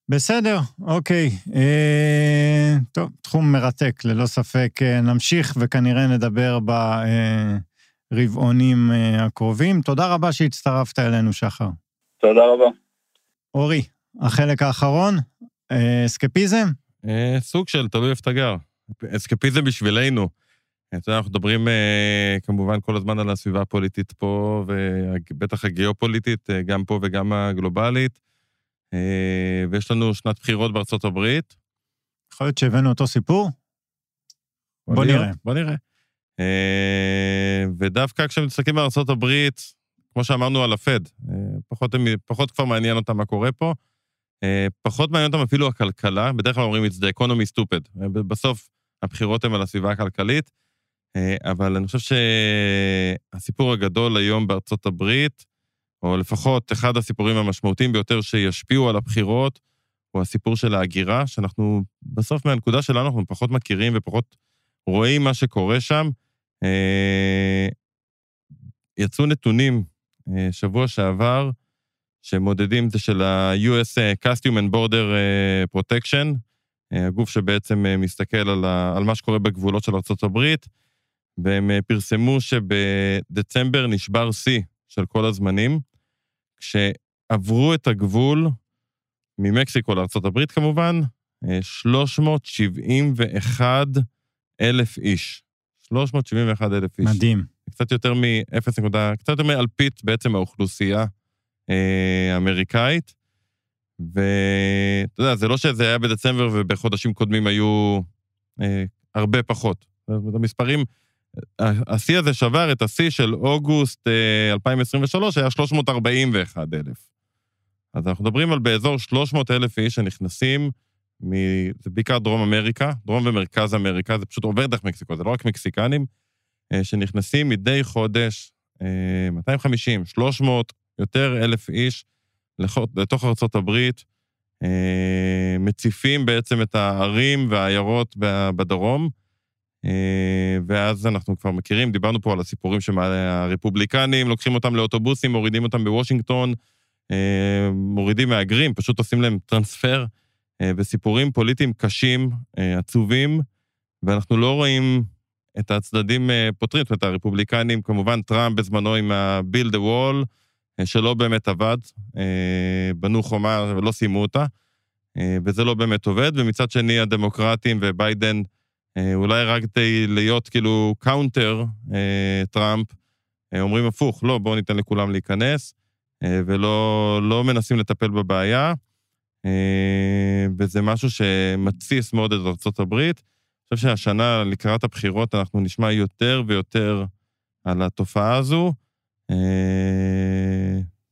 בסדר, אוקיי. אה, טוב, תחום מרתק, ללא ספק. אה, נמשיך וכנראה נדבר ברבעונים אה, הקרובים. תודה רבה שהצטרפת אלינו, שחר. תודה רבה. אורי, החלק האחרון, אה, אסקפיזם? אה, סוג של, תלוי איפה אתה גר. אסקפיזם בשבילנו. אתה יודע, אנחנו מדברים אה, כמובן כל הזמן על הסביבה הפוליטית פה, ובטח הגיאופוליטית, אה, גם פה וגם הגלובלית. אה, ויש לנו שנת בחירות בארצות הברית. יכול להיות שהבאנו אותו סיפור? בוא, בוא נראה. בוא נראה. ודווקא כשמסתכלים על ארצות הברית, כמו שאמרנו על הפד, פחות, פחות כבר מעניין אותם מה קורה פה. פחות מעניין אותם אפילו הכלכלה, בדרך כלל אומרים it's the economy stupid. בסוף הבחירות הן על הסביבה הכלכלית, אה, אבל אני חושב שהסיפור הגדול היום בארצות הברית, או לפחות אחד הסיפורים המשמעותיים ביותר שישפיעו על הבחירות, הוא הסיפור של ההגירה, שאנחנו בסוף מהנקודה שלנו אנחנו פחות מכירים ופחות רואים מה שקורה שם. אה, יצאו נתונים אה, שבוע שעבר, שמודדים זה של ה-US Costume and Border Protection, הגוף שבעצם מסתכל על, ה, על מה שקורה בגבולות של ארה"ב, והם פרסמו שבדצמבר נשבר שיא של כל הזמנים, כשעברו את הגבול ממקסיקו לארה"ב כמובן, 371 אלף איש. 371 אלף איש. מדהים. קצת יותר מ-0. קצת יותר מאלפית בעצם האוכלוסייה אה, האמריקאית. ואתה יודע, זה לא שזה היה בדצמבר ובחודשים קודמים היו אה, הרבה פחות. המספרים, השיא הזה שבר את השיא של אוגוסט אה, 2023, היה 341 אלף. אז אנחנו מדברים על באזור 300 אלף איש שנכנסים, מ... זה בעיקר דרום אמריקה, דרום ומרכז אמריקה, זה פשוט עובר דרך מקסיקו, זה לא רק מקסיקנים, אה, שנכנסים מדי חודש 250, אה, 300, יותר אלף איש לתוך הברית, אה, מציפים בעצם את הערים והעיירות בדרום, ואז אנחנו כבר מכירים, דיברנו פה על הסיפורים שהרפובליקנים לוקחים אותם לאוטובוסים, מורידים אותם בוושינגטון, מורידים מהגרים, פשוט עושים להם טרנספר, וסיפורים פוליטיים קשים, עצובים, ואנחנו לא רואים את הצדדים אה, פותרים, זאת אומרת, הרפובליקנים, כמובן טראמפ בזמנו עם ה-Build the Wall, אה, שלא באמת עבד, אה, בנו חומה ולא סיימו אותה, וזה לא באמת עובד, ומצד שני הדמוקרטים וביידן, אולי רק כדי להיות כאילו counter טראמפ, אומרים הפוך, לא, בואו ניתן לכולם להיכנס, ולא לא מנסים לטפל בבעיה, וזה משהו שמתסיס מאוד את הברית. אני חושב שהשנה, לקראת הבחירות, אנחנו נשמע יותר ויותר על התופעה הזו, אה,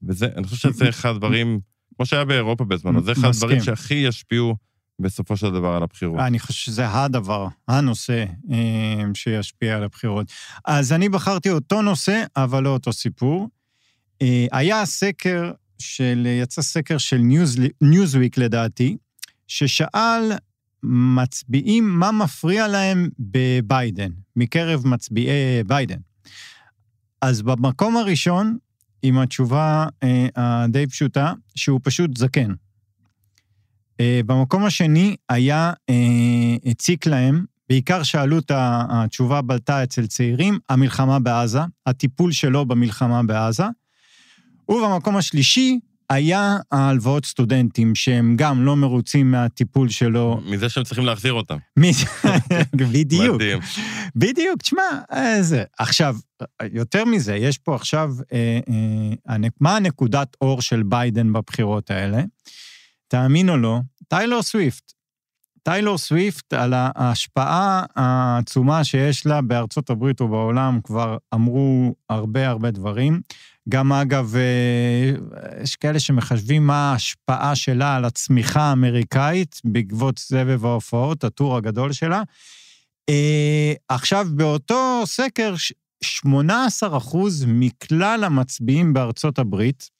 וזה, אני חושב שזה אחד הדברים, כמו שהיה באירופה בזמנו, זה אחד הדברים שהכי ישפיעו בסופו של דבר על הבחירות. אני חושב שזה הדבר, הנושא אה, שישפיע על הבחירות. אז אני בחרתי אותו נושא, אבל לא אותו סיפור. אה, היה סקר של, יצא סקר של ניוזוויק לדעתי, ששאל מצביעים מה מפריע להם בביידן, מקרב מצביעי ביידן. אז במקום הראשון, עם התשובה אה, הדי פשוטה, שהוא פשוט זקן. אה, במקום השני היה, אה, הציק להם, בעיקר שאלו את התשובה בלטה אצל צעירים, המלחמה בעזה, הטיפול שלו במלחמה בעזה. ובמקום השלישי, היה ההלוואות סטודנטים, שהם גם לא מרוצים מהטיפול שלו. מזה שהם צריכים להחזיר אותם. בדיוק. מדהים. בדיוק, תשמע, איזה... עכשיו, יותר מזה, יש פה עכשיו, אה, אה, מה הנקודת אור של ביידן בבחירות האלה? תאמין או לא, טיילור סוויפט. טיילור סוויפט, על ההשפעה העצומה שיש לה בארצות הברית ובעולם, כבר אמרו הרבה הרבה דברים. גם אגב, אה, יש כאלה שמחשבים מה ההשפעה שלה על הצמיחה האמריקאית בעקבות סבב ההופעות, ה tour הגדול שלה. אה, עכשיו, באותו סקר, 18 אחוז מכלל המצביעים בארצות הברית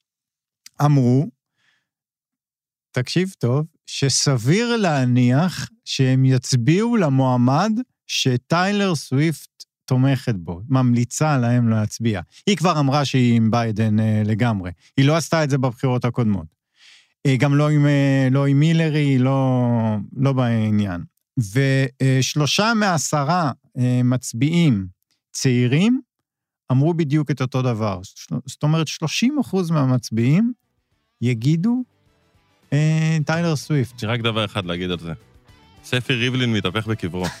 אמרו, תקשיב טוב, שסביר להניח שהם יצביעו למועמד שטיילר סוויפט תומכת בו, ממליצה להם להצביע. היא כבר אמרה שהיא עם ביידן אה, לגמרי. היא לא עשתה את זה בבחירות הקודמות. אה, גם לא עם, אה, לא עם מילרי, לא, לא בעניין. ושלושה מעשרה אה, מצביעים צעירים אמרו בדיוק את אותו דבר. זאת אומרת, 30 אחוז מהמצביעים יגידו אה, טיילר סוויפט. יש רק דבר אחד להגיד על זה. ספי ריבלין מתהפך בקברו.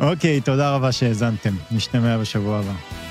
אוקיי, תודה רבה שהאזנתם. נשתמע בשבוע הבא.